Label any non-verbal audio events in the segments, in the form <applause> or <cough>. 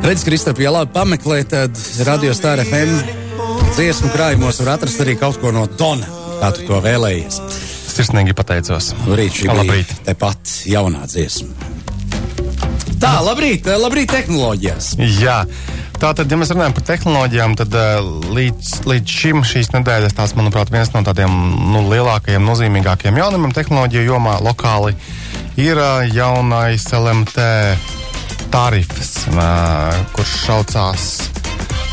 Redz, Kristap, ja labi pameklē, tad Radio Star FM dziesmu krājumos var atrast arī kaut ko no Dona, kā tu to vēlējies. Sirsnīgi pateicos. Rīt šī Labrīt. tepat jaunā dziesma. Tā, labrīt, labrīt tehnoloģijās. Jā. Tātad, ja mēs runājam par tehnoloģijām, tad uh, līdz, līdz šim šīs nedēļas tās, manuprāt, viens no tādiem nu, lielākajiem, nozīmīgākajiem jaunumiem tehnoloģiju jomā lokāli ir uh, jaunais LMT tarifs, kurš saucās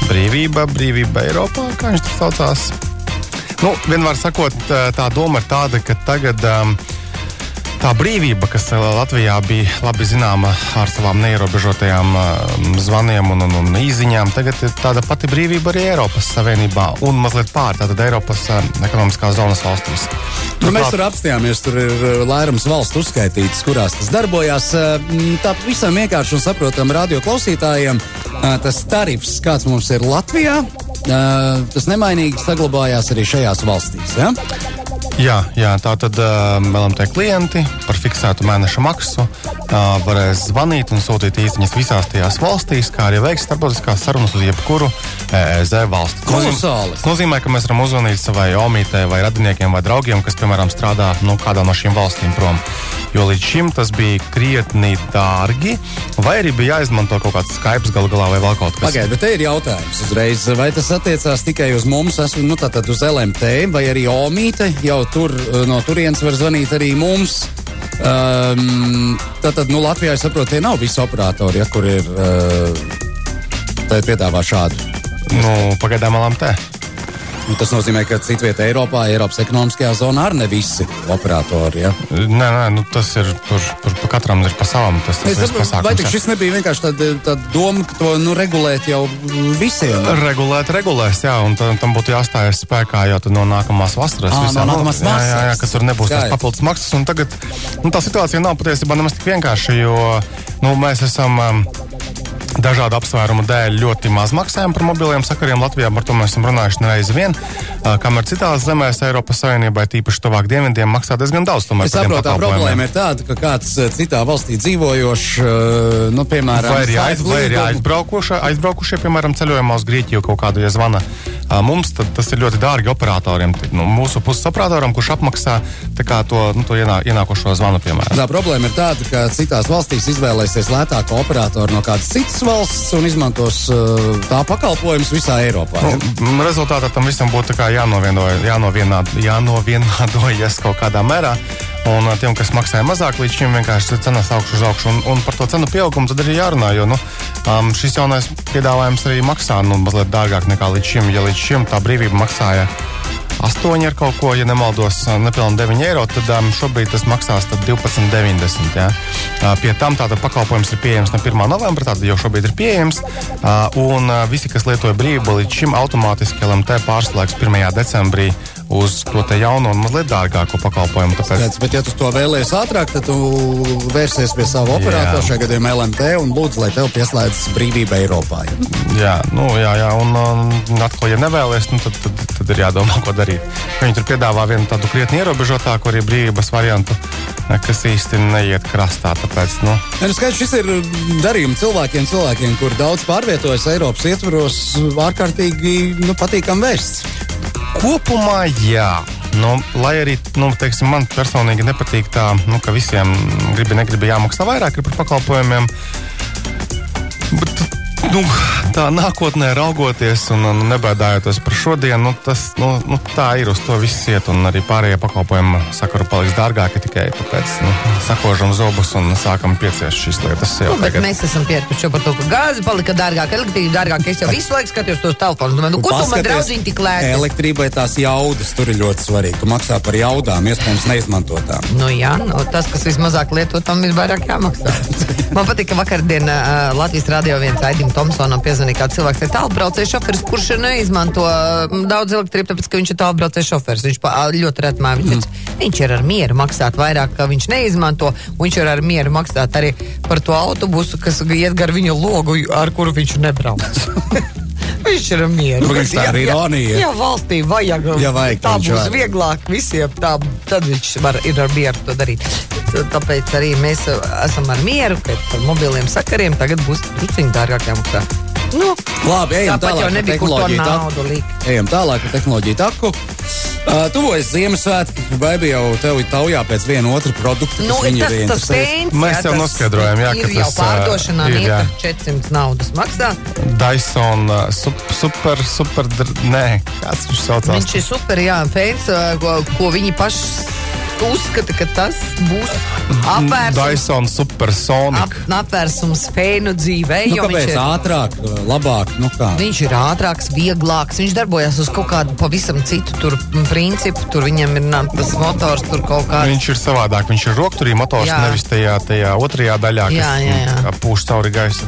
Brīvība, Brīvība Eiropā, kā viņš tur saucās. Nu, vienmēr sakot, tā doma ir tāda, ka tagad um, tā brīvība, kas uh, Latvijā bija labi zināma ar savām neierobežotajām um, zvaniem un, un, un īsiņām, tagad ir tāda pati brīvība arī Eiropas Savienībā un mazliet pār tātad Eiropas uh, ekonomiskās zonas valstīs. Nu, mēs tur apstājāmies, tur ir uh, vairums valstu uzskaitītas, kurās tas darbojās. Uh, Tā visam vienkārši un saprotam radio klausītājiem. Tas tarifs, kāds mums ir Latvijā, tas nemainīgi saglabājās arī šajās valstīs. Ja? Jā, jā tā tad uh, LMT klienti par fiksētu mēneša maksu varēs zvanīt un sūtīt īsiņas visās tajās valstīs, kā arī veikt starptautiskās sarunas uz jebkuru EZ valsti. Kolosāli. Tas nozīmē, ka mēs varam uzzvanīt savai omītei vai radiniekiem vai draugiem, kas, piemēram, strādā nu, kādā no šīm valstīm prom. Jo līdz šim tas bija krietni dārgi, vai arī bija jāizmanto kaut kāds Skype galu galā vai vēl kaut kas Pagaidiet, bet te ir jautājums uzreiz. Vai tas attiecās tikai uz mums, esmu, nu, tātad uz LMT, vai arī Omīte jau tur no turienes var zvanīt arī mums? Um, tātad, nu, Latvijā, es saprotu, tie nav visi operatori, ja, kur ir uh, piedāvā šādu. Nu, pagaidām LMT. Nu, tas nozīmē, ka citvietā Eiropā, Eiropas ekonomiskajā zonā arī ne visi operatori. Ja? Nē, nē, nu, tas ir tur, tur pa katram ir pa savam. Tas, tas Es saprotu, jā. šis nebija vienkārši tāda, tāda doma, ka to nu, regulēt jau visiem? Regulēt, regulēs, jā, un tam, tam būtu jāstājas spēkā jau no nākamās vasaras. Ā, no visām, nākamās jā, jā, jā, vasaras. ka tur nebūs Skaidrs. papildus maksas. Tagad nu, tā situācija nav patiesībā nemaz tik vienkārša, jo nu, mēs esam. Um, Dažādu apsvērumu dēļ ļoti maz maksājam par mobiliem sakariem Latvijā. Par to mēs esam runājuši nereizi vien. Kamēr citās zemēs, Eiropas Savienībā, tīpaši tuvāk dienvidiem, maksā diezgan daudz. tomēr Es saprotu, tā problēma ir tāda, ka kāds citā valstī dzīvojošs, nu, piemēram, Vai arī, aiz, vai arī aizbraukušie, piemēram, ceļojumā uz Grieķiju kaut kādu ja zvana. ā, Mums tas ir ļoti dārgi operatoriem. Nu, mūsu puses operatoram, kurš apmaksā kā to, nu, to ienā, ienākošo zvanu, piemēram. Tā problēma ir tāda, ka citās valstīs izvēlēsies lētāko operatoru no kādas citas valsts un izmantos tā pakalpojumus visā Eiropā. Nu, ja? m, rezultātā tam visam būtu tā kā jānovienoja- jānovienād- jānovienādojas kaut kādā mērā. Un tiem, kas maksāja mazāk, līdz šim vienkārši cenas augšu uz augšu. Un, un par to cenu pieaugumu tad arī jārunā. Jo nu, um, šis jaunais piedāvājums arī maksā nu, mazliet dārgāk nekā līdz šim. Ja līdz šim tā brīvība maksāja 8 ar kaut ko, ja nemaldos, nepilnīgi 9 eiro, tad um, šobrīd tas maksās tad 12,90. Ja? Uh, pie tam tātad pakalpojums ir pieejams no 1. novembra, tātad jau šobrīd ir pieejams. Uh, un uh, visi, kas lietoja brīvību līdz šim, automātiski LMT pārslēgs 1. decembrī uz to te jauno un mazliet dārgāko pakalpojumu. Tāpēc Redz, Bet, ja tu to vēlēsies ātrāk, tad tu vērsies pie sava operatora, šajā gadījumā LMT, un lūdzu, lai tev pieslēdzas brīvība Eiropā. Jā, nu, jā, jā un, un atkal, ja nevēlies, nu, tad, tad, tad ir jādomā, ko darīt. Viņi tur piedāvā vienu tādu krietni ierobežotāku arī brīvības variantu, kas īsti neiet krastā. Tāpēc, nu, Ja, nu skaidrs, šis ir darījums cilvēkiem, cilvēkiem, kur daudz pārvietojas Eiropas ietvaros, ārkārtīgi nu, patīkam vērsts. Kopumā jā. Nu, lai arī nu, teiksim, man personīgi nepatīk tā, nu, ka visiem gribi, negribi jāmaksā vairāk par pakalpojumiem. Bet, nu, tā nākotnē raugoties un, un nebēdājoties par šodienu, nu, tas, nu, nu, tā ir uz to viss iet. Un arī pārējie pakalpojumi sakaru paliks dārgāki tikai tāpēc, nu, sakožam zobus un sākam pieciest šīs lietas. jau Nu, tagad. mēs esam pieraduši par to, ka gāze palika dārgāka, elektrība dārgāka. Es jau visu laiku skatos tos telefonus. Nu, ko tu man Paskaties, draudziņ tik lēti? Elektrībai tās jaudas tur ir ļoti svarīgi. Tu maksā par jaudām, iespējams, neizmantotām. Nu, jā, nu, tas, kas vismazāk lieto, tam ir vairāk jāmaksā. <laughs> Man patīk, ka vakardien uh, Latvijas radio viens Aidim Tomsonam piezvanīja kāds cilvēks, ir tālbraucējs šoferis, kurš neizmanto uh, daudz elektrības, tāpēc, ka viņš ir tālbraucējs šoferis. Viņš pa, ļoti retmā, viņš, mm. viņš ir ar mieru maksāt vairāk, ka viņš neizmanto, un viņš ir ar mieru maksāt arī par to autobusu, kas iet gar viņa logu, ar kuru viņš nebrauc. <laughs> Viņš ir mieru. Nu, viņš tā ir ironija. Jā, valstī vajag. Ja vajag, tā būs var. vieglāk visiem. Tā, tad viņš var, ir ar mieru to darīt. Tāpēc arī mēs esam ar mieru, ka par mobiliem sakariem tagad būs drusciņi dārgāk jāmaksā. Nu, Labi, ejam Tāpat tālāk. jau nebija, taku. naudu likt. Ejam tālāk ar tehnoloģiju taku. Uh, tuvojas Ziemassvētki, vai bija jau tevi taujā pēc viena otra produkta? Nu, tas, tas pēns, Mēs jau noskaidrojām, jā, ir ka jau tas, ā, pārdošanā ir, jā. nieka 400 naudas maksā. Dyson uh, sup, super, super, nē, kāds viņš saucās? Viņš ir super, jā, fēns, ā, ko, ko viņi paši uzskata, ka tas būs apvērsums, Dyson Supersonic. ap, apvērsums fēnu dzīvē. Nu, kāpēc ir- ātrāk, labāk? Nu, kā? Viņš ir ātrāks, vieglāks. Viņš darbojas uz kaut kādu pavisam citu tur, principu. Tur viņam ir nā, tas motors, tur kaut kāds. Viņš ir savādāk. Viņš ir rokturī motors, Jā. nevis tajā, tajā otrajā daļā, kas Jā, jā, jā. kā pūš cauri gaisa.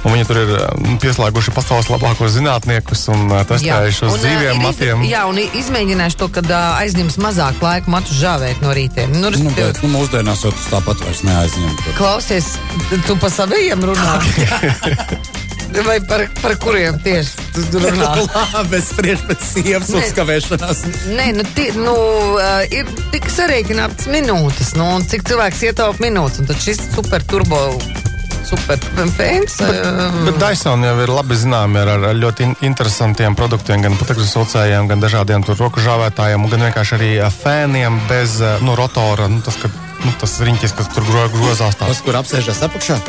Un viņi tur ir mm, pieslēguši pasaules labākos zinātniekus un uh, testējuši uz un, ā, dzīviem matiem. Jā, un izmēģinājuši to, ka ā, aizņems mazāk laika matu žāvēt no rītiem. Nu, Nu, bet, nu, mūsdienās jau tas tāpat vairs neaizņem. Klausies, tu pa saviem runā. <laughs> Vai par, par kuriem tieši tu runā? <laughs> Labi, es spriežu pēc sievas uzkavēšanās. Nē, nu, ti, nu uh, ir tik sarēķināts minūtes, nu, un cik cilvēks ietaupa minūtes. Un tad šis super turbo, super fēns. Uh, Bet Dyson jau ir labi zināms ar, ar ļoti in interesantiem produktiem, gan putekļsaucējiem, gan dažādiem roku žāvētājiem, gan vienkārši arī ā, fēniem bez ā, nu, rotora. Nu, tas, ka, nu, tas riņķis, kas tur gro, grozās. Tas, kur apsēžas apakšā?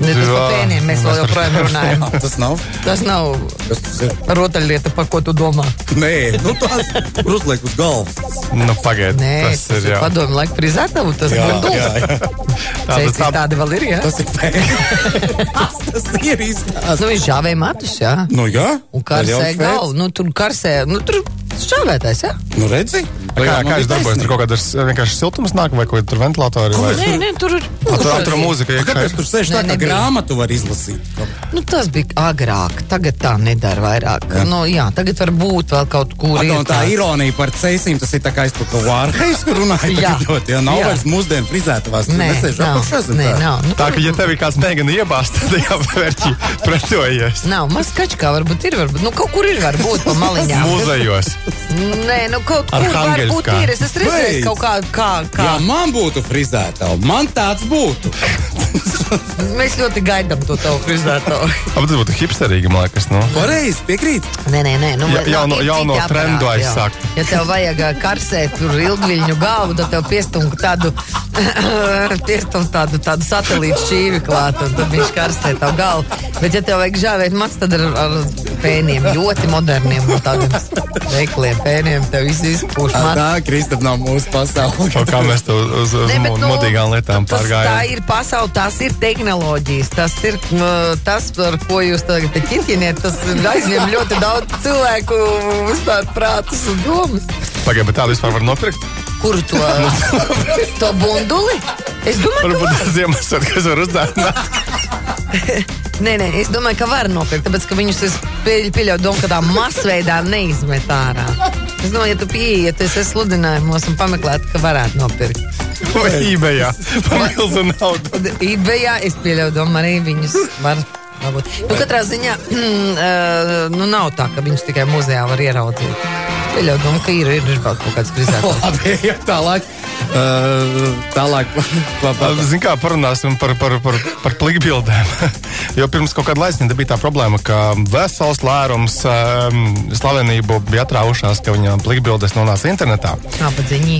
Ne, tas par Jā, fēniem mēs vēl joprojām runājam. Tas nav. Tas nav ir? rotaļlieta, par ko tu domā. Nē, nu, tas ir uzliek uz galvas. Nu, Pagaidiet, Nē, tas, tas ir jā. padomu laiku frizētavu, tas Jā, ir jā, jā. Cēsīs tā- tādi vēl ir, jā? Tas ir fēns. tas ir izstāsts. Nu, viņš žāvēja matus, jā. Nu, jā. Un karsē ir galvu, nu, tur karsē, nu, tur žāvētājs, jā. Nu, redzi? Kā, kā viņš darbojas? Tur kaut kādas vienkārši siltums nāk, vai kaut kāda ventilatora? Vai... Nē, nē, tur ir. Tur tur mūzika iekšā. Kāpēc tur sēž tā, ka grāmatu var izlasīt? Nu, tas bija agrāk, tagad tā nedara vairāk. Jā, nu, jā tagad var būt vēl kaut kur. Ir tā ironija par ceļiem, tas ir tā kā aizpakaļ vārhais, kur runāja. Jā. tagad ļoti, Jā, nav Jā. vairs mūsdienu frizētavās. Nē, nesēž nav, apakšā zem nē, tā. nav. Nu, Tā ka, ja tev ir kāds mēģina iebāzt, tad jāvērķi <laughs> pretojies. Nav maskačkā, varbūt ir, varbūt, nu, kaut kur ir, varbūt pa maliņām. Muzejos. Nē, nu, kaut kur varbūt ir. Es esmu redzējis kaut kā, kā, kā. Ja man būtu frizētava, man tāds būtu. <laughs> <laughs> Mēs ļoti gaidām to tavu frizētāju. Ap, tas būtu hipsterīgi, man liekas. Nu. Pareizi, piekrīt. Nē, nē, nē. Nu, Ja- jauno- jauno trendu aizsākt. Ja tev vajag ā, karsēt tur ilgviļņu galvu, tad tev piestumk tādu, <laughs> piestumk tādu, tādu satelītu šķīvi klāt, un tad viņš karsē tavu galvu. Bet ja tev vajag žāvēt mats, tad ar, ar fēniem, ļoti moderniem, un tādiem veikliem fēniem, tev viss izpūš. Tā, Kristap, nav mūsu pasaule. Kā mēs to uz, uz Ne, bet, mo- modīgām lietām tas, tā pārgājām. ir pasaule, tas ir tehnoloģijas, tas ir tas, par ko jūs tagad te ķiķiniet. Tas aizņem ļoti daudz cilvēku vispār prātus un domas. Pagaidiet, bet tādu vispār var nopirkt. Kuru to, <laughs> to bunduli? Es domāju, ka Varbūt var. tas Ziemassvētku var uzdāvināt. <laughs> Nē, nē, es domāju, ka var nopirkt, tāpēc ka viņus es pieļ- pieļauju domu, ka tā masveidā neizmet ārā. Es domāju, ja tu pieiet, es esmu sludinājumos un pameklētu, ka varētu nopirkt. Vai eBayā. <laughs> Par milzu naudu. EBayā es pieļauju domu, arī viņus var. Varbūt. Nu, katrā ziņā mm, <clears throat> uh, nu, nav tā, ka viņus tikai muzejā var ieraudzīt. Pieļauju ka ir, ir, ir kaut kāds frizētājs. <laughs> Labi, jā, tālāk. Uh, tālāk. pa, pa, pa. Ziniet, kā parunāsim par, par, par, par plikbildēm. <laughs> jo pirms kaut kāda laika bija tā problēma, ka vesels lērums um, slavenību bija atraušās, ka viņam plikbildes nonāca internetā. Nabadzīņi.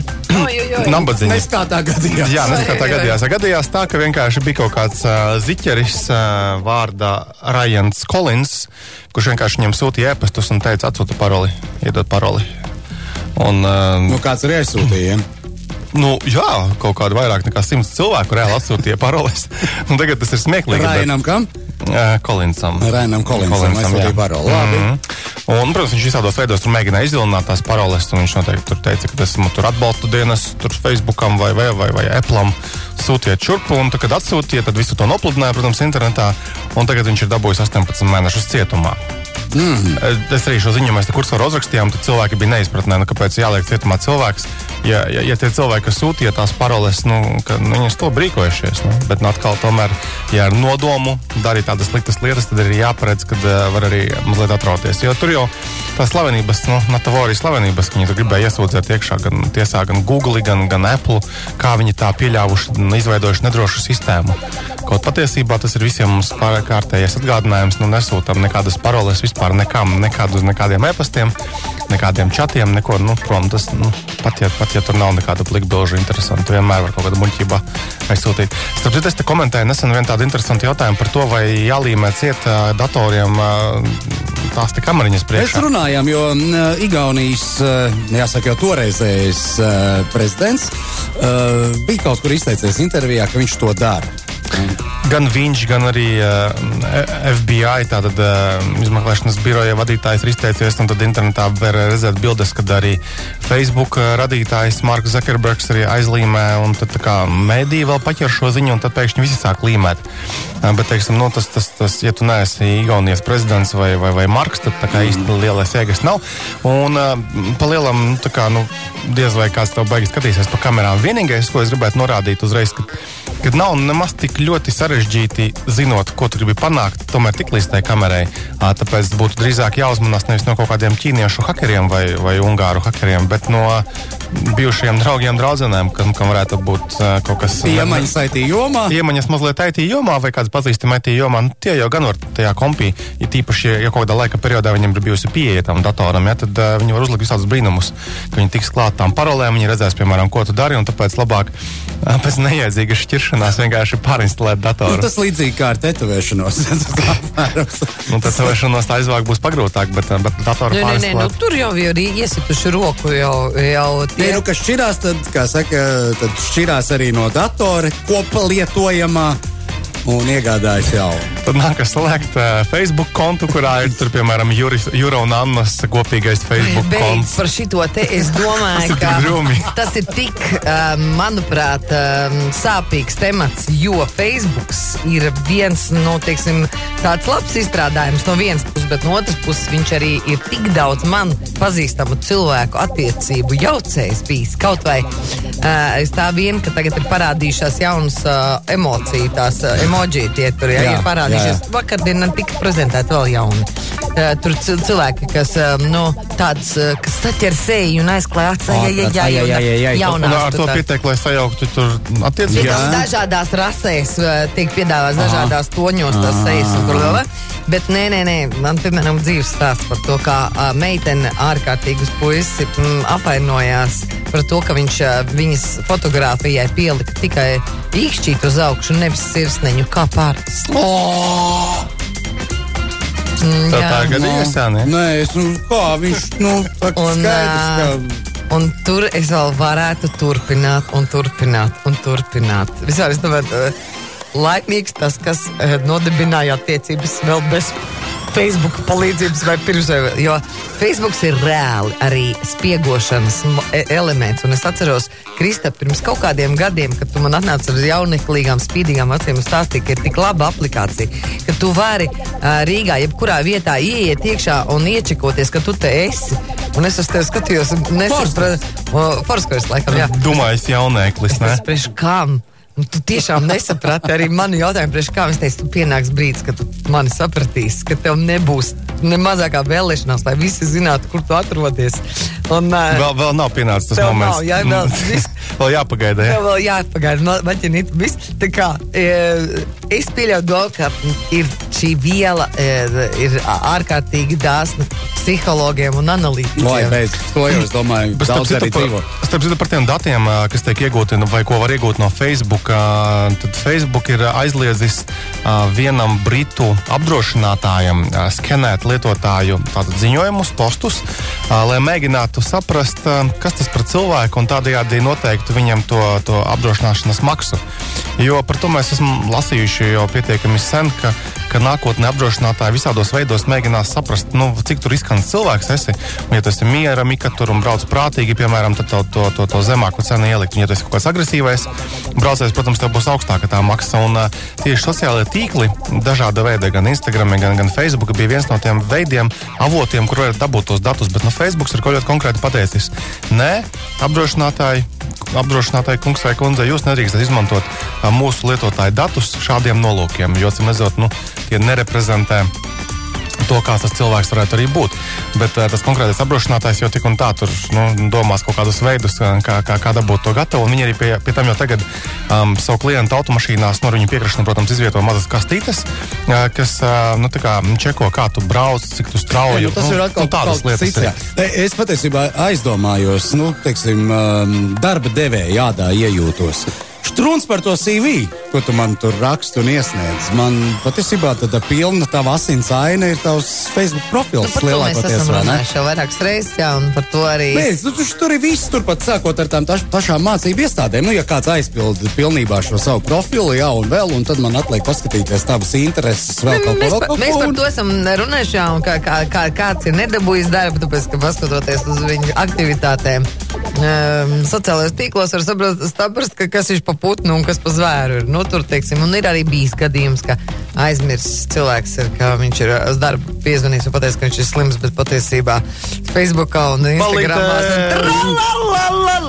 Nabadziņi. Neskatā gadījumā. Jā, neskatā Oi, oi, oi. gadījās. Gadījās tā, ka vienkārši bija kaut kāds uh, ziķeris uh, vārdā Rajans Kolins, kurš vienkārši viņam sūtīja ēpastus un teica, atsūta paroli, iedod paroli. Un, uh, Nu, kāds arī aizsūtīja? ja? Nu, jā, kaut kādi vairāk nekā simts cilvēku reāli atsūtīja paroles. <laughs> Un tagad tas ir smieklīgi. bet- Rainam kam? Uh, Kolinsam. Rainam Kolinsam aizsūtīja jā. paroli. Labi. Mhm. Un, protams, viņš visādos veidos tur mēģināja izvilināt tās paroles. Viņš noteikti tur teica, ka esmu tur atbalsta dienas, tur Facebookam vai, vai, vai, vai Apple'am. Sūtiet šurp, un tad, kad atsūtiet, tad visu to nopludināja, protams, internetā. Un tagad viņš ir dabūjis 18 mēnešus cietumā. Mm. Es arī šo ziņu mēs te kursoru uzrakstījām, tad cilvēki bija neizpratnē, nu, kāpēc jāliek cietumā cilvēks. Ja, ja, ja tie cilvēki, kas sūtīja tās paroles, nu, ka nu, viņas to brīkojušies. Nu, bet nu, atkal, tomēr, ja ar nodomu darīt tādas sliktas lietas, tad ir jāparedz, ka uh, var arī mazliet atrauties. Jo tur jau tā slavenības, nu, Natavori slavenības, ka viņi gribēja iesūdzēt iekšā gan tiesā, gan Google, gan, gan Apple, kā viņi tā pieļāvuši un izveidojuši nedrošu sistēmu. Kaut patiesībā tas ir visiem mums kārtējais atgādinājums. Nu, nesūtām nekādas paroles vispār nekam, nekādu uz nekādiem e-pastiem, nekādiem čatiem, neko. Nu, prom, tas, nu, pat, ja, pat ja tur nav nekāda plikbilžu interesanta, vienmēr var kaut kāda muļķība aizsūtīt. Starp citu, es te komentēju nesen vienu tādu interesantu jautājumu par to, vai jālīmē ciet uh, datoriem uh, tās te kamariņas priekšā. Mēs runājām, jo uh, Igaunijas, uh, jāsaka, jau toreizējais uh, prezidents uh, bija kaut kur izteicies intervijā, ka viņš to dara. Gan viņš, gan arī uh, FBI, tātad uh, izmeklēšanas biroja vadītājs ir izteicies, tad internetā var redzēt bildes, kad arī Facebook uh, radītājs Marks Zuckerbergs arī aizlīmē, un tad kā mēdī vēl paķer šo ziņu, un tad pēkšņi visi sāk līmēt. Uh, bet, teiksim, nu, tas, tas, tas, ja tu neesi Igaunijas prezidents vai, vai, vai Marks, tad tā kā mm. īsti lielais jēgas nav. Un uh, pa lielam, tā kā, nu, diez vai kāds tev baigi skatīsies pa kamerām. Vienīgais, ko es gribētu norādīt uzreiz, ka kad nav nemaz tik ļoti sarežģīti zinot, ko tu gribi panākt, tomēr tik līdz tai kamerai. Tāpēc būtu drīzāk jāuzmanās nevis no kaut kādiem ķīniešu hakeriem vai, vai ungāru hakeriem, bet no bijušajiem draugiem, draudzenēm, kam, kam varētu būt uh, kaut kas tāds - iemaņas IT jomā. Iemaņas mazliet IT jomā vai kāds pazīstams IT jomā. Nu, tie jau gan var tajā kompī, ja tīpaši, ja kaut kādā laika periodā viņiem ir bijusi pieeja tam datoram, ja, tad uh, viņi var uzlikt visādus brīnumus, ka viņi tiks klāt tām parolēm, viņi redzēs, piemēram, ko tu dari, un tāpēc labāk uh, pēc neiedzīgas šķiršanās vienkārši pārinstalēt datoru. Nu, tas līdzīgi kā ar tetovēšanos. <laughs> nu, tetovēšanos tā aizvāk būs pagrūtāk, bet, bet datoru nē, nē, nē, nu, tur jau ir iesituši roku jau. jau Tie, nu, kas šķirās, tad, kā saka, tad šķirās arī no datora kopalietojamā un iegādājas jaunu. Tad nākas slēgt uh, Facebook kontu, kurā ir, tur, piemēram, Juris, Jura un Annas kopīgais Facebook Beidz konts. Par šito te es <laughs> domāju, tas ka tas ir tik, uh, manuprāt, uh, sāpīgs temats, jo Facebook ir viens no, nu, teiksim, tāds labs izstrādājums no vienas puses, bet no otras puses viņš arī ir tik daudz man pazīstamu cilvēku attiecību jaucējs bijis. Kaut vai uh, es tā vien, ka tagad ir parādījušās jaunas uh, emocijas, tās uh, emoji tie tur ja, jā, ir parādījušies. Vakardien tika prezentēta vēl jauna. Uh, tur cilvēki, kas, uh, nu, tāds, uh, kas saķer seju un aizklāj acis, ja, ja, ja, ja, ja, ja, jaunās. Un ar to pieteiktu, lai sajauktu tur attiecības. Dažādās rasēs uh, tiek piedāvāts dažādās toņos tas sejas un kur vēl. Bet nē, nē, nē, man piemēram dzīves stāsts par to, kā uh, meitene ārkārtīgus puisi mm, apvainojās par to, ka viņš uh, viņas fotografijai pielika tikai īkšķīt uz augšu, nevis sirsniņu kā pāris. Oh! Mm, tā tā gadījās, jā, nē? Nē, es, nu, kā viņš, nu, tā un, skaidrs, ka... Un tur es vēl varētu turpināt, un turpināt, un turpināt. Vispār es domāju, laimīgs tas, kas uh, nodibināja attiecības vēl bez Facebook palīdzības vai pirms, jo Facebook ir reāli arī spiegošanas e, elements. Un es atceros, Krista, pirms kaut kādiem gadiem, kad tu man atnāci ar jauneklīgām, spīdīgām acīm un stāstīji, ka ir tik laba aplikācija, ka tu vari uh, Rīgā, jebkurā vietā ieiet iekšā un iečekoties, ka tu te esi. Un es uz tevi skatījos, nesaprotu, Forskais, laikam, jā. Domāju, jaunēklis, ne? Es priekš kam? Un tu tiešām nesaprati arī manu jautājumu, priekš kā es teicu, pienāks brīdis, kad tu mani sapratīsi, ka tev nebūs ne mazākā vēlēšanās, lai visi zinātu, kur tu atrodies. Un, uh, vēl, vēl nav pienācis tas moments. Nav, jā, vēl, <laughs> vis, vēl jāpagaida. Jā. Vēl jāpagaida. Maķinīt, viss. Tā kā e, es pieļauju domu, ka ir šī viela e, ir ārkārtīgi dāsna psihologiem un analītiķiem. Lai beidz, to jau es domāju, bet starp citu, par, starp citu par tiem datiem, kas tiek iegūti vai ko var iegūt no Facebook, tad Facebook ir aizliedzis vienam britu apdrošinātājam skenēt lietotāju ziņojumus, postus, lai mēģinātu saprast, kas tas par cilvēku un tādējādi noteiktu viņam to, to apdrošināšanas maksu. Jo par to mēs esam lasījuši jau pietiekami sen, ka ka nākotnē apdrošinātāji visādos veidos mēģinās saprast, nu, cik tur izskans cilvēks esi. Un, ja tas ir miera, mikatur un brauc prātīgi, piemēram, tad to, to, to, to zemāku cenu ielikt. Un, ja tas ir kaut kāds agresīvais braucējs, protams, tev būs augstāka tā maksa. Un uh, tieši sociālajie tīkli, dažāda veida, gan Instagram, gan, gan Facebook, bija viens no tiem veidiem, avotiem, kur var dabūt tos datus. Bet no Facebook ir kaut ļoti konkrēti pateicis, nē, apdrošinātāji apdrošinātāji kungs vai kundze, jūs nedrīkstat izmantot mūsu lietotāju datus šādiem nolūkiem, jo, cim nezot, nu, tie nereprezentē to, kāds tas cilvēks varētu arī būt. Bet uh, tas konkrētais apdrošinātājs jau tik un tā tur nu, domās kaut kādus veidus, kā, kā, kā dabūt to gatavu. Viņi arī pie, pie tam jau tagad um, savu klientu automašīnās, no nu, viņu piekrišanu, protams, izvieto mazas kastītes, uh, kas uh, nu, kā, čeko, kā tu brauc, cik tu strauji. Nu, tas nu, ir atkal nu, tādas lietas. Cits, es patiesībā aizdomājos, nu, teiksim, um, darba devēja jādā iejūtos. Strūns par to CV, ko tu man tur raksti un iesniedz. Man patiesībā tāda pilna tava asins aina ir tavs Facebook profils. Nu, lielākoties, vai ne? Jau vairākas reizes, jā, un par to arī. Nē, nu, tu, tur ir viss, turpat sākot ar tām taš, pašām mācību iestādēm. Nu, ja kāds aizpilda pilnībā šo savu profilu, jā, un vēl, un tad man atliek paskatīties tavas intereses vēl kaut ko. Mēs, kaut mēs par to esam runājuši, jā, un kā, kā, kā, kāds ir nedabūjis darbu, tāpēc, ka paskatoties uz viņu aktivitātēm um, sociālajos tīklos, var saprast, saprast ka kas ir pa putnu un kas pa zvēru. Ir. Nu, tur, teiksim, un ir arī bijis gadījums, ka aizmirsis cilvēks, ir, ka viņš ir uz darbu piezvanījis un pateicis, ka viņš ir slims, bet patiesībā Facebookā un Instagramā.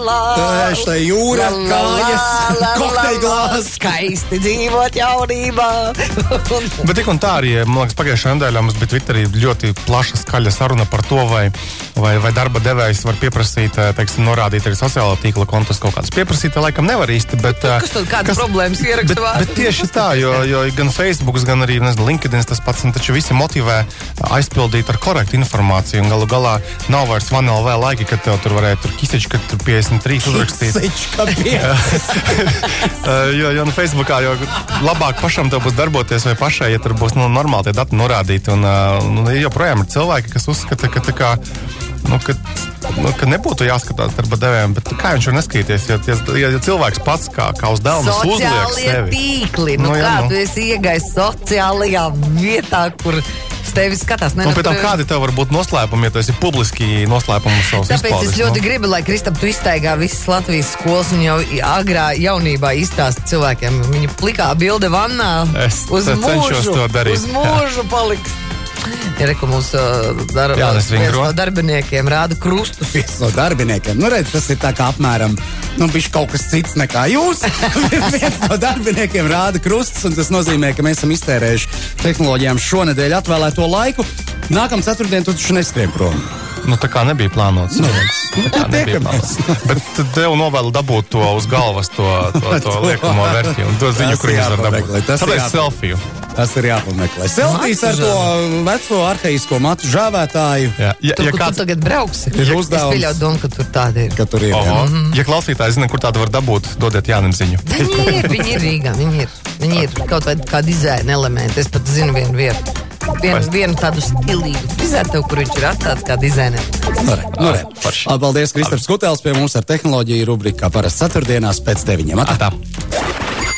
Tā ir jūra, kājas, kokteļglās. Skaisti dzīvot jaunībā. <laughs> bet tik un tā arī, man liekas, pagājušajā nedēļā mums bija Twitterī ļoti plaša skaļa saruna par to, vai, vai, vai darba devējs var pieprasīt, teiksim, norādīt arī sociālā tīkla kontus kaut kādas pieprasīt, laikam nevar īsti, bet. Kas tad kādas problēmas ieraksta bet, bet tieši tā, jo, jo gan Facebook, gan arī nezinu, LinkedIn tas pats, taču visi motivē aizpildīt ar korektu informāciju, galu galā nav vairs vanilla vēl laiki, kad tev tur varētu tur kiseči, kad tur 53 uzrakstīt. <laughs> <laughs> jo, jo nu, Facebookā jau labāk pašam tev būs darboties vai pašai, ja tur būs nu, normāli tie dati norādīti, un uh, joprojām ir cilvēki, kas uzskata, ka tā kā nu, ka, nu, ka nebūtu jāskatās darba devējiem, bet kā viņš var neskatīties, ja, ja, ja cilvēks pats kā, kā uz dēlnes uzliek sevi? tīkli, nu, nu, jā, kā nu. tu esi iegājis sociālajā vietā, kur tevi skatās. Ne, un pēc tam kādi tev var būt noslēpumi, ja tu esi publiski noslēpumus savus Tāpēc izpaldis, es ļoti nu? gribu, lai Kristap tu iztaigā visas Latvijas skolas un jau agrā jaunībā izstāst cilvēkiem. Viņa plikā bilde vannā es uz mūžu, uz mūžu paliks. Ja reku mūsu uh, dar Jā, no darbiniekiem rāda krustus. Viens no darbiniekiem. Nu, redz, tas ir tā kā apmēram nu, kaut kas cits nekā jūs. <laughs> viens no darbiniekiem rāda krustus, un tas nozīmē, ka mēs esam iztērējuši tehnoloģijām šonadēļ atvēlēto laiku. Nākamā ceturtdiena tu taču neskrien prom. Nu, tā kā nebija plānots. Nu, tā kā nebija plānots. Bet tev novēlu dabūt to uz galvas, to, to, to <laughs> liekamo vērtību to ziņu, kur jūs varat dabūt. Tas ir selfiju. Tas ir jāpameklē. Selfijas ar to veco arhaisko matu žāvētāju. Jā, ja, tur, ja kāds tagad brauksi, ir uzdevums. Es domu, ka tur tāda ir. Ka tur ir. Oho. Mm -hmm. Ja klausītāji zina, kur tādu var dabūt, dodiet Jānim ziņu. Viņi ir, viņi ir Rīgā, viņi ir. Viņi ir kaut kādi dizaina elementi. Es pat zinu vienu vietu vienu, vienu tādu stilīgu frizēru, kur viņš ir atstāts kā dizainers. Nu, re, nu, re. Paldies, Kristofers Kutēls pie mums ar tehnoloģiju rubrikā parasti ceturtdienās pēc deviņiem. Atā. Atā.